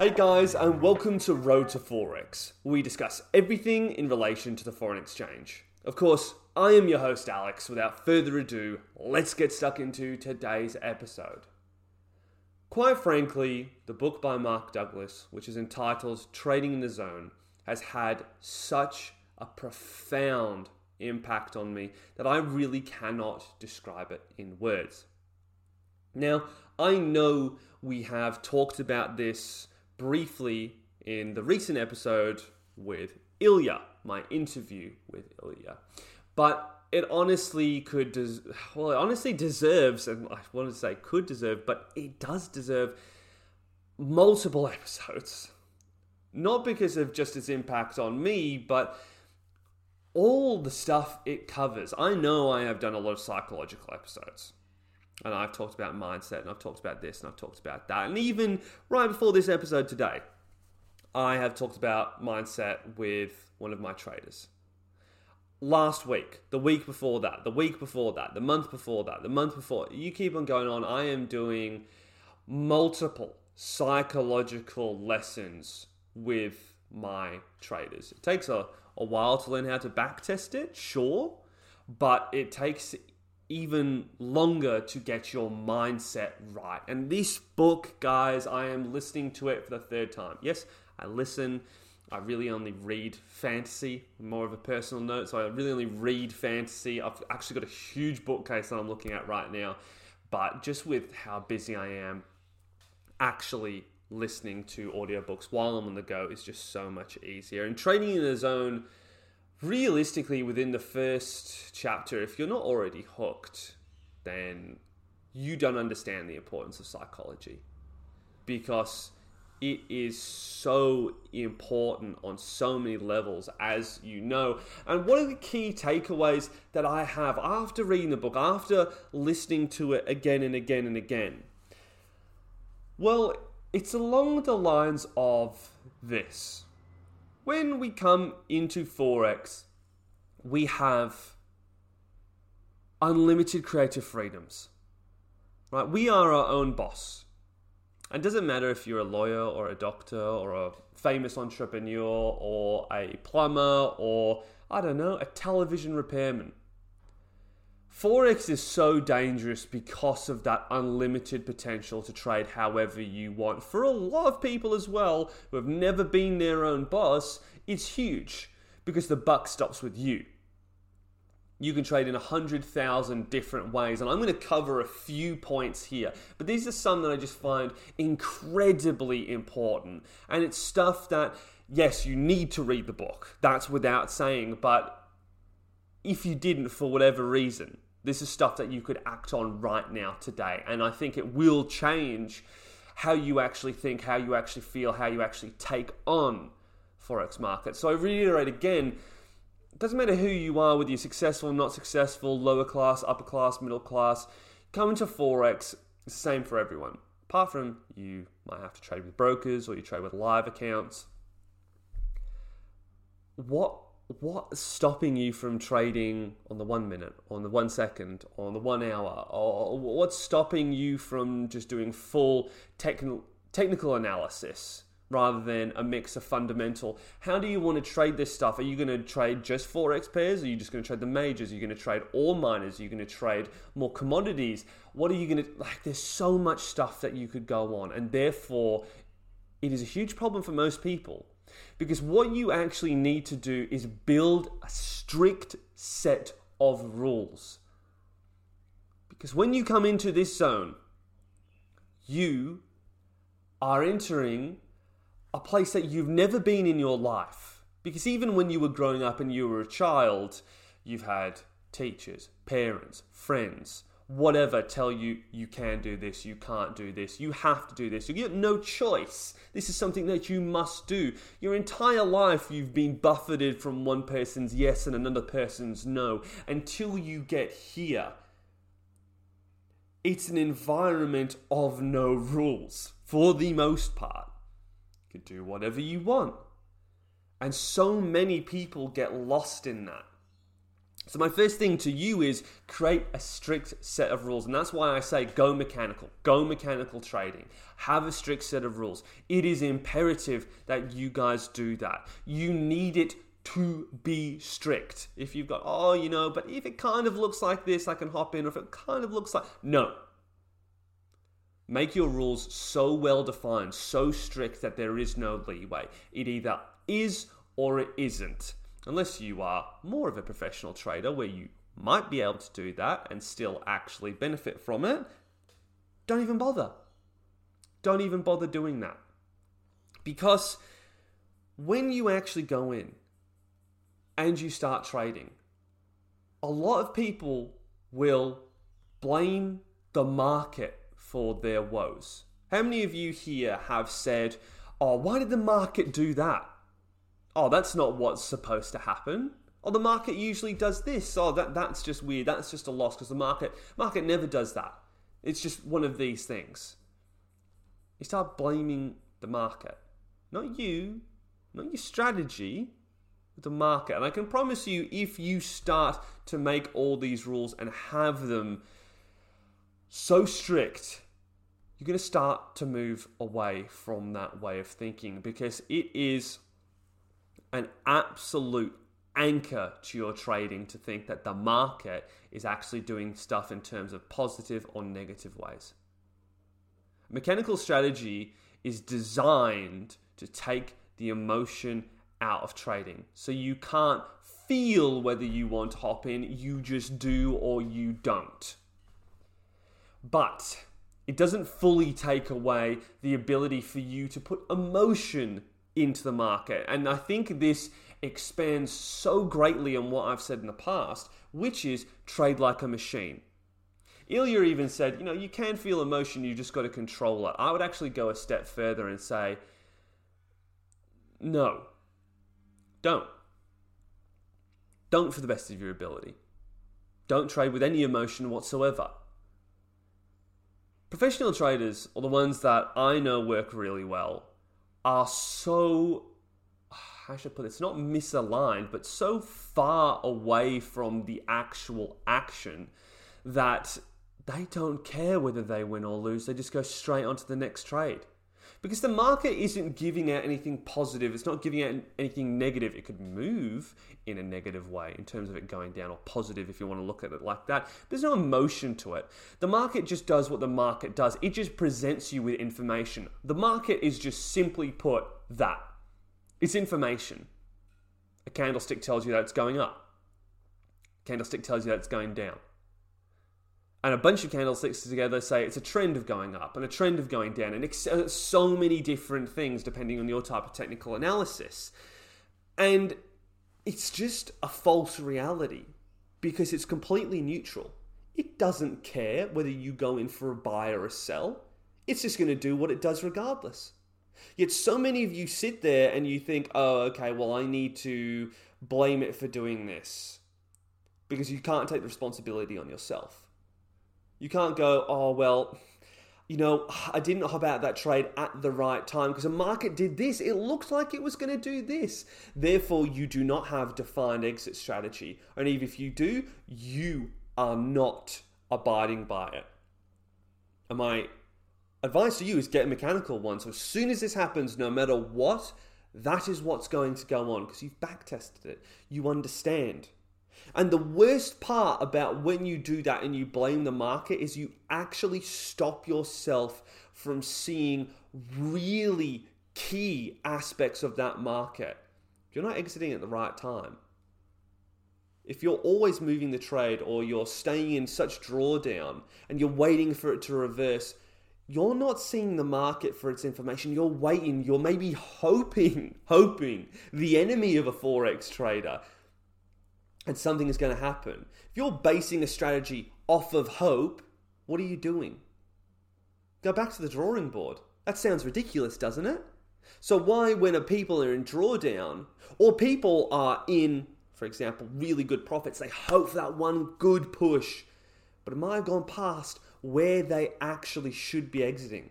Hey guys, and welcome to Road to Forex. We discuss everything in relation to the foreign exchange. Of course, I am your host Alex. Without further ado, let's get stuck into today's episode. Quite frankly, the book by Mark Douglas, which is entitled Trading in the Zone, has had such a profound impact on me that I really cannot describe it in words. Now, I know we have talked about this briefly in the recent episode with Ilya, my interview with Ilya. But it honestly could, des- well, it honestly deserves, and I wanted to say could deserve, but it does deserve multiple episodes. Not because of just its impact on me, but all the stuff it covers. I know I have done a lot of psychological episodes. And I've talked about mindset, and I've talked about this, and I've talked about that. And even right before this episode today, I have talked about mindset with one of my traders. Last week, the week before that, the week before that, the month before that, the month before, you keep on going on. I am doing multiple psychological lessons with my traders. It takes a, a while to learn how to backtest it, sure, but it takes even longer to get your mindset right. And this book, guys, I am listening to it for the third time. Yes, I listen. I really only read fantasy, more of a personal note. So I really only read fantasy. I've actually got a huge bookcase that I'm looking at right now. But just with how busy I am, actually listening to audiobooks while I'm on the go is just so much easier. And trading in the zone realistically, within the first chapter, if you're not already hooked, then you don't understand the importance of psychology because it is so important on so many levels, as you know. And one of the key takeaways that I have after reading the book, after listening to it again and again and again, well, it's along the lines of this when we come into Forex, we have unlimited creative freedoms. Right? We are our own boss. And it doesn't matter if you're a lawyer or a doctor or a famous entrepreneur or a plumber or, I don't know, a television repairman. Forex is so dangerous because of that unlimited potential to trade however you want. For a lot of people as well who have never been their own boss, it's huge because the buck stops with you. You can trade in 100,000 different ways, and I'm going to cover a few points here, but these are some that I just find incredibly important. And it's stuff that, yes, you need to read the book, that's without saying, but if you didn't for whatever reason, this is stuff that you could act on right now, today. And I think it will change how you actually think, how you actually feel, how you actually take on Forex market. So I reiterate again, it doesn't matter who you are, whether you're successful, not successful, lower class, upper class, middle class, coming to Forex, the same for everyone. Apart from you might have to trade with brokers or you trade with live accounts. What what's stopping you from trading on the one minute, on the one second, on the one hour? Or what's stopping you from just doing full technical technical analysis rather than a mix of fundamental? How do you want to trade this stuff? Are you going to trade just forex pairs? Are you just going to trade the majors? Are you going to trade all minors? Are you going to trade more commodities? What are you going to like? There's so much stuff that you could go on, and therefore, it is a huge problem for most people because what you actually need to do is build a strict set of rules. Because when you come into this zone, you are entering a place that you've never been in your life. Because even when you were growing up and you were a child, you've had teachers, parents, friends, whatever tell you you can do this, you can't do this, you have to do this. You get no choice. This is something that you must do. Your entire life you've been buffeted from one person's yes and another person's no until you get here. It's an environment of no rules for the most part. You can do whatever you want. And so many people get lost in that. So, my first thing to you is create a strict set of rules. And that's why I say go mechanical, go mechanical trading. Have a strict set of rules. It is imperative that you guys do that. You need it to be strict. If you've got, oh, you know, but if it kind of looks like this, I can hop in, or if it kind of looks like. No. Make your rules so well defined, so strict that there is no leeway. It either is or it isn't unless you are more of a professional trader where you might be able to do that and still actually benefit from it, don't even bother. Don't even bother doing that. Because when you actually go in and you start trading, a lot of people will blame the market for their woes. How many of you here have said, Oh, why did the market do that? Oh, that's not what's supposed to happen. Oh, the market usually does this. Oh, that that's just weird. That's just a loss because the market market never does that. It's just one of these things. You start blaming the market, not you, not your strategy, the market. And I can promise you, if you start to make all these rules and have them so strict, you're going to start to move away from that way of thinking because it is an absolute anchor to your trading to think that the market is actually doing stuff in terms of positive or negative ways. Mechanical strategy is designed to take the emotion out of trading. So you can't feel whether you want to hop in, you just do or you don't. But it doesn't fully take away the ability for you to put emotion into the market. And I think this expands so greatly on what I've said in the past, which is trade like a machine. Ilya even said, you know, you can feel emotion, you just got to control it. I would actually go a step further and say, no, don't. Don't for the best of your ability. Don't trade with any emotion whatsoever. Professional traders, or the ones that I know work really well, are so how should I put it? It's not misaligned, but so far away from the actual action that they don't care whether they win or lose. They just go straight onto the next trade because the market isn't giving out anything positive. It's not giving out anything negative. It could move in a negative way in terms of it going down or positive if you want to look at it like that. There's no emotion to it. The market just does what the market does. It just presents you with information. The market is just simply put that. It's information. A candlestick tells you that it's going up. Candlestick tells you that it's going down and a bunch of candlesticks together say it's a trend of going up and a trend of going down, and it's uh, so many different things depending on your type of technical analysis. And it's just a false reality because it's completely neutral. It doesn't care whether you go in for a buy or a sell, it's just going to do what it does regardless. Yet so many of you sit there and you think, oh, okay, well, I need to blame it for doing this because you can't take the responsibility on yourself. You can't go, oh, well, you know, I didn't hop out that trade at the right time because the market did this. It looked like it was going to do this. Therefore, you do not have defined exit strategy. And even if you do, you are not abiding by it. And my advice to you is get a mechanical one. So as soon as this happens, no matter what, that is what's going to go on because you've backtested it. You understand. And the worst part about when you do that and you blame the market is you actually stop yourself from seeing really key aspects of that market. You're not exiting at the right time, if you're always moving the trade or you're staying in such drawdown and you're waiting for it to reverse, you're not seeing the market for its information. You're waiting. You're maybe hoping, hoping the enemy of a Forex trader and something is going to happen. If you're basing a strategy off of hope, what are you doing? Go back to the drawing board. That sounds ridiculous, doesn't it? So, why, when a people are in drawdown, or people are in, for example, really good profits, they hope for that one good push, but it might have gone past where they actually should be exiting?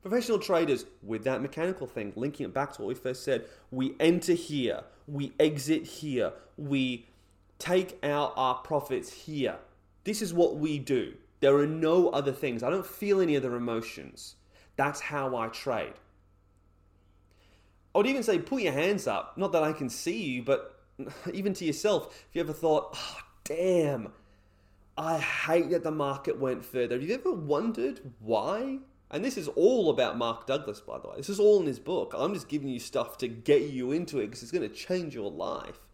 Professional traders, with that mechanical thing, linking it back to what we first said, we enter here, we exit here, we take out our profits here. This is what we do. There are no other things. I don't feel any other emotions. That's how I trade. I would even say, put your hands up. Not that I can see you, but even to yourself, if you ever thought, oh, damn, I hate that the market went further. Have you ever wondered why? And this is all about Mark Douglas, by the way. This is all in his book. I'm just giving you stuff to get you into it because it's going to change your life.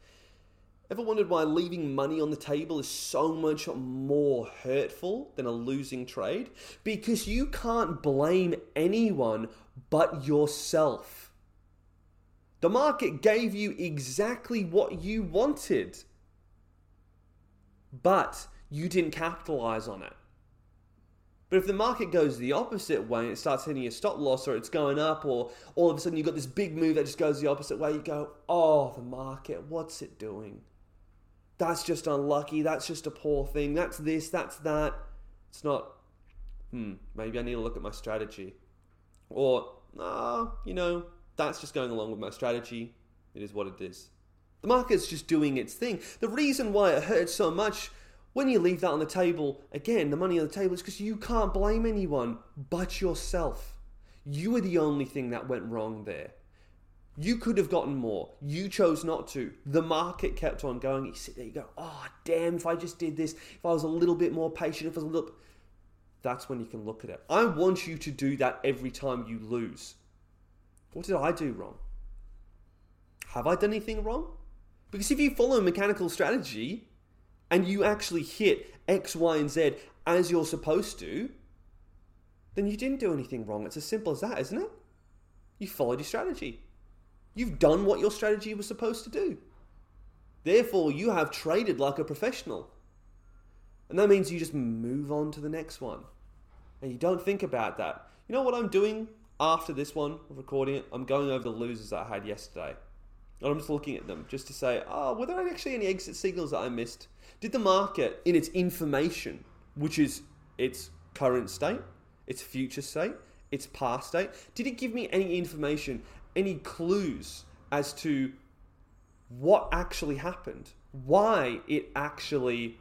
Ever wondered why leaving money on the table is so much more hurtful than a losing trade? Because you can't blame anyone but yourself. The market gave you exactly what you wanted, but you didn't capitalize on it. But if the market goes the opposite way and it starts hitting your stop loss or it's going up or all of a sudden you've got this big move that just goes the opposite way, you go, oh, the market, what's it doing? That's just unlucky. That's just a poor thing. That's this, that's that. It's not, hmm, maybe I need to look at my strategy. Or, ah, you know, that's just going along with my strategy. It is what it is. The market's just doing its thing. The reason why it hurts so much when you leave that on the table, again, the money on the table is because you can't blame anyone but yourself. You were the only thing that went wrong there. You could have gotten more. You chose not to. The market kept on going. You sit there, you go, oh, damn, if I just did this, if I was a little bit more patient, if I was a little. That's when you can look at it. I want you to do that every time you lose. What did I do wrong? Have I done anything wrong? Because if you follow a mechanical strategy, and you actually hit X, Y, and Z as you're supposed to, then you didn't do anything wrong. It's as simple as that, isn't it? You followed your strategy. You've done what your strategy was supposed to do. Therefore, you have traded like a professional. And that means you just move on to the next one. And you don't think about that. You know what I'm doing after this one, recording it? I'm going over the losers that I had yesterday. And I'm just looking at them just to say, oh, were there actually any exit signals that I missed? Did the market, in its information, which is its current state, its future state, its past state, did it give me any information, any clues as to what actually happened? Why it actually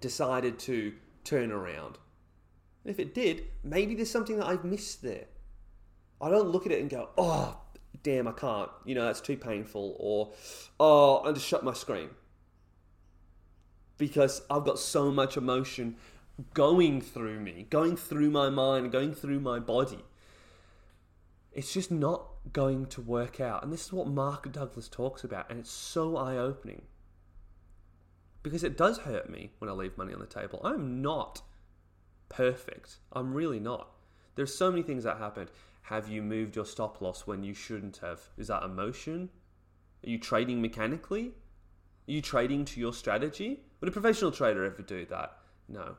decided to turn around? if it did, maybe there's something that I've missed there. I don't look at it and go, oh, damn, I can't. You know, that's too painful. Or, oh, I just shut my screen. Because I've got so much emotion going through me, going through my mind, going through my body. It's just not going to work out. And this is what Mark Douglas talks about. And it's so eye opening. Because it does hurt me when I leave money on the table. I'm not perfect. I'm really not. There's so many things that happened. Have you moved your stop loss when you shouldn't have? Is that emotion? Are you trading mechanically? Are you trading to your strategy? Would a professional trader ever do that? No.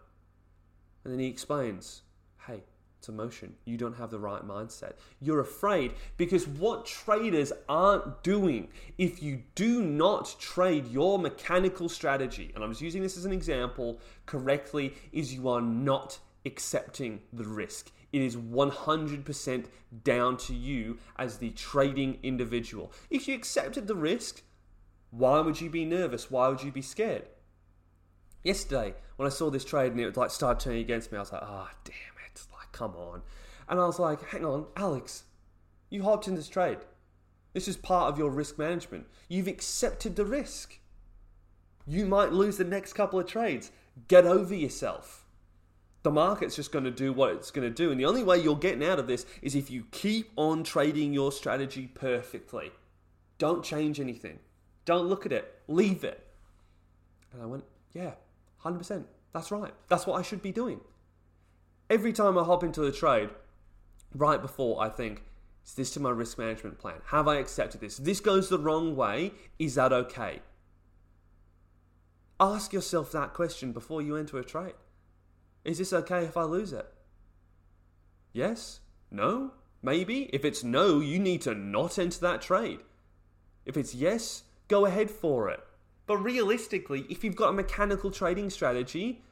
And then he explains hey, it's emotion. You don't have the right mindset. You're afraid because what traders aren't doing, if you do not trade your mechanical strategy, and I'm just using this as an example correctly, is you are not accepting the risk. It is 100% down to you as the trading individual. If you accepted the risk, why would you be nervous? Why would you be scared? Yesterday, when I saw this trade and it like started turning against me, I was like, ah, oh, damn come on. And I was like, hang on, Alex, you hopped in this trade. This is part of your risk management. You've accepted the risk. You might lose the next couple of trades. Get over yourself the market's just going to do what it's going to do. And the only way you're getting out of this is if you keep on trading your strategy perfectly. Don't change anything. Don't look at it. Leave it. And I went, yeah, 100%. That's right. That's what I should be doing. Every time I hop into a trade, right before I think, is this to my risk management plan? Have I accepted this? If this goes the wrong way. Is that okay? Ask yourself that question before you enter a trade. Is this okay if I lose it? Yes? No? Maybe? If it's no, you need to not enter that trade. If it's yes, go ahead for it. But realistically, if you've got a mechanical trading strategy,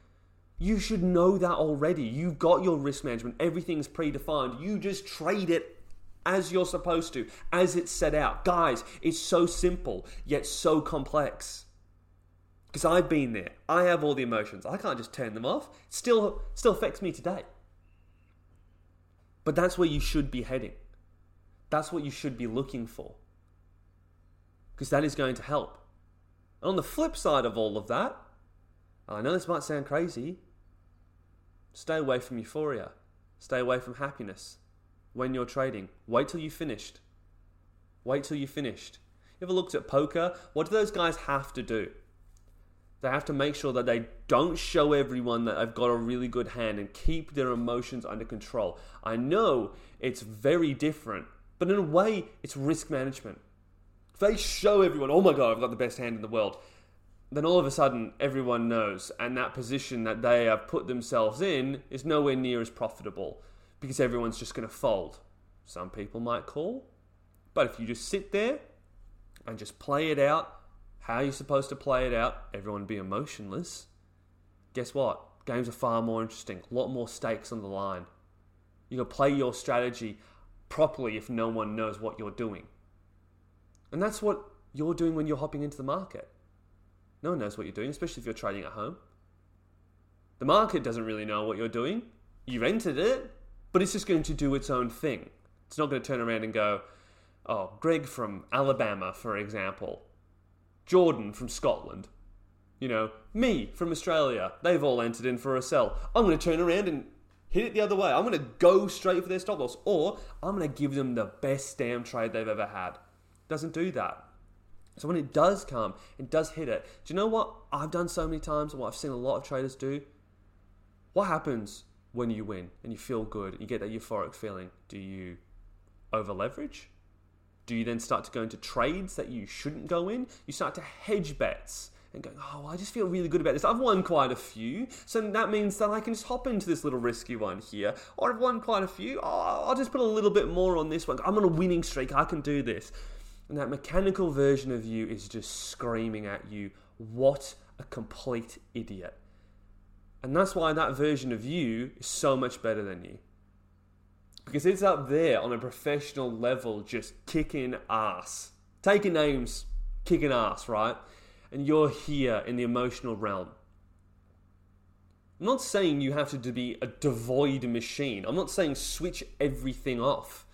you should know that already. You've got your risk management, everything's predefined. You just trade it as you're supposed to, as it's set out. Guys, it's so simple, yet so complex. Because I've been there. I have all the emotions. I can't just turn them off. It still still affects me today. But that's where you should be heading. That's what you should be looking for. Because that is going to help. And on the flip side of all of that, I know this might sound crazy, stay away from euphoria. Stay away from happiness when you're trading. Wait till you've finished. Wait till you've finished. You ever looked at poker? What do those guys have to do? They have to make sure that they don't show everyone that they've got a really good hand and keep their emotions under control. I know it's very different, but in a way, it's risk management. If they show everyone, oh my god, I've got the best hand in the world, then all of a sudden everyone knows, and that position that they have put themselves in is nowhere near as profitable because everyone's just going to fold. Some people might call, but if you just sit there and just play it out how you're supposed to play it out, everyone be emotionless. Guess what? Games are far more interesting, a lot more stakes on the line. You can play your strategy properly if no one knows what you're doing. And that's what you're doing when you're hopping into the market. No one knows what you're doing, especially if you're trading at home. The market doesn't really know what you're doing. You've entered it, but it's just going to do its own thing. It's not going to turn around and go, oh, Greg from Alabama, for example, Jordan from Scotland, you know, me from Australia, they've all entered in for a sell. I'm going to turn around and hit it the other way. I'm going to go straight for their stop loss, or I'm going to give them the best damn trade they've ever had. Doesn't do that. So when it does come, it does hit it. Do you know what I've done so many times and what I've seen a lot of traders do? What happens when you win and you feel good, you get that euphoric feeling? Do you over leverage? Do you then start to go into trades that you shouldn't go in? You start to hedge bets and go, oh, I just feel really good about this. I've won quite a few, so that means that I can just hop into this little risky one here. Or I've won quite a few, oh, I'll just put a little bit more on this one. I'm on a winning streak, I can do this. And that mechanical version of you is just screaming at you, what a complete idiot. And that's why that version of you is so much better than you. Because it's up there on a professional level, just kicking ass. Taking names, kicking ass, right? And you're here in the emotional realm. I'm not saying you have to be a devoid machine. I'm not saying switch everything off.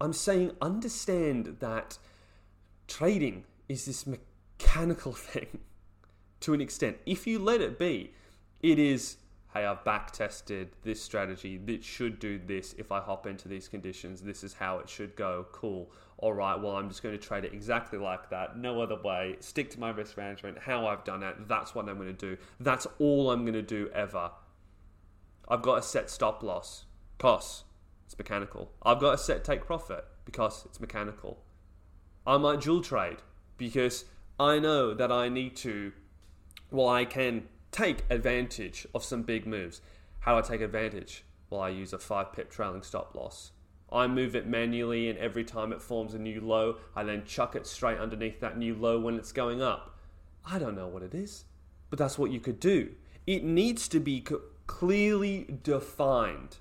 I'm saying understand that trading is this mechanical thing to an extent. If you let it be, it is, hey, I've back tested this strategy. It should do this if I hop into these conditions. This is how it should go. Cool. All right, well, I'm just going to trade it exactly like that. No other way. Stick to my risk management, how I've done it. That's what I'm going to do. That's all I'm going to do ever. I've got a set stop loss because it's mechanical. I've got a set take profit because it's mechanical. I might dual trade because I know that I need to, well, I can take advantage of some big moves. How do I take advantage? Well, I use a 5 pip trailing stop loss. I move it manually, and every time it forms a new low, I then chuck it straight underneath that new low when it's going up. I don't know what it is, but that's what you could do. It needs to be clearly defined.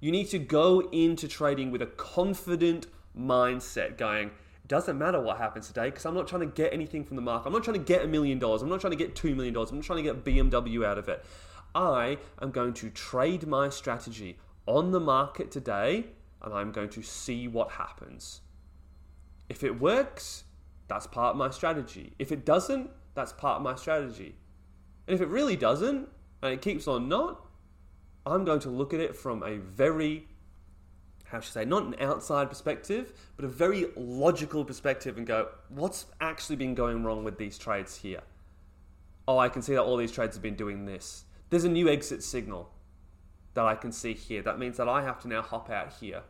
You need to go into trading with a confident mindset, going, doesn't matter what happens today because I'm not trying to get anything from the market. I'm not trying to get a million dollars. I'm not trying to get two million dollars. I'm not trying to get BMW out of it. I am going to trade my strategy on the market today and I'm going to see what happens. If it works, that's part of my strategy. If it doesn't, that's part of my strategy. And if it really doesn't and it keeps on not, I'm going to look at it from a very how should I say, not an outside perspective, but a very logical perspective and go, what's actually been going wrong with these trades here? Oh, I can see that all these trades have been doing this. There's a new exit signal that I can see here. That means that I have to now hop out here.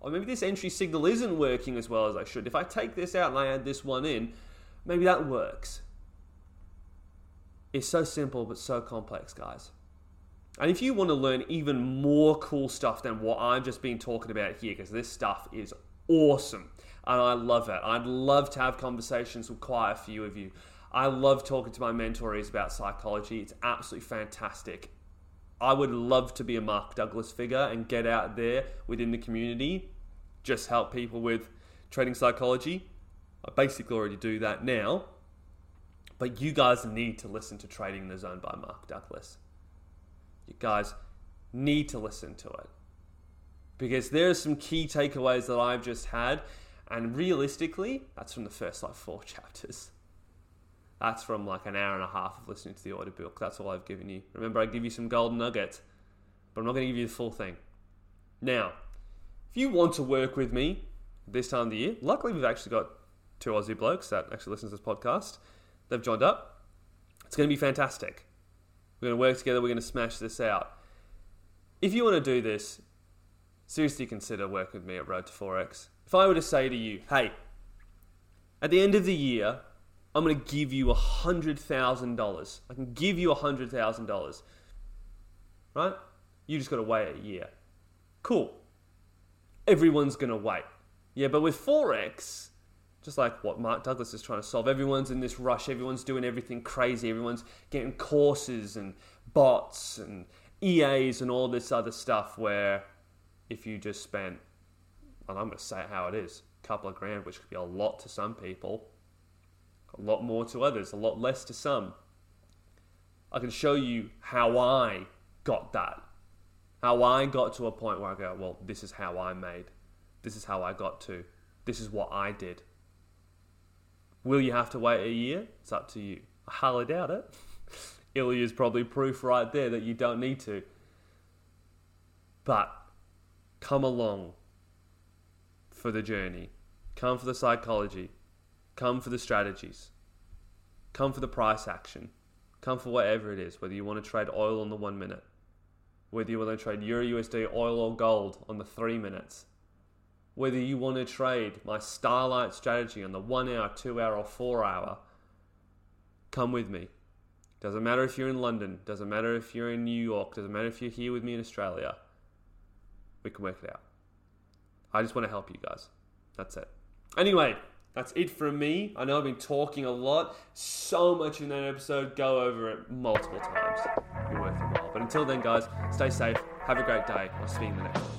Or maybe this entry signal isn't working as well as I should. If I take this out and I add this one in, maybe that works. It's so simple but so complex, guys. And if you want to learn even more cool stuff than what I've just been talking about here, because this stuff is awesome and I love it. I'd love to have conversations with quite a few of you. I love talking to my mentorees about psychology. It's absolutely fantastic. I would love to be a Mark Douglas figure and get out there within the community, just help people with trading psychology. I basically already do that now. But you guys need to listen to Trading in the Zone by Mark Douglas. You guys need to listen to it. Because there are some key takeaways that I've just had, and realistically, that's from the first like four chapters. That's from like an hour and a half of listening to the audiobook. That's all I've given you. Remember, I give you some golden nuggets, but I'm not going to give you the full thing. Now, if you want to work with me this time of the year, luckily we've actually got two Aussie blokes that actually listen to this podcast. They've joined up. It's going to be fantastic. We're going to work together. We're going to smash this out. If you want to do this, seriously consider working with me at Road to Forex. If I were to say to you, hey, at the end of the year, I'm going to give you $100,000. I can give you $100,000. Right? You just got to wait a year. Cool. Everyone's going to wait. Yeah, but with Forex, just like what Mark Douglas is trying to solve, everyone's in this rush. Everyone's doing everything crazy. Everyone's getting courses and bots and EAs and all this other stuff where if you just spent, and I'm going to say it how it is, a couple of grand, which could be a lot to some people, a lot more to others, a lot less to some. I can show you how I got that. How I got to a point where I go, well, this is how I made. This is how I got to. This is what I did. Will you have to wait a year? It's up to you. I highly doubt it. Ilya is probably proof right there that you don't need to. But come along for the journey. Come for the psychology. Come for the strategies. Come for the price action. Come for whatever it is, whether you want to trade oil on the one minute, whether you want to trade Euro USD, oil, or gold on the three minutes, whether you want to trade my Starlight strategy on the one hour, two hour, or four hour. Come with me. Doesn't matter if you're in London, doesn't matter if you're in New York, doesn't matter if you're here with me in Australia. We can work it out. I just want to help you guys. That's it. Anyway, that's it from me. I know I've been talking a lot, so much in that episode. Go over it multiple times. Be worth it while. But until then, guys, stay safe. Have a great day. I'll see you in the next one.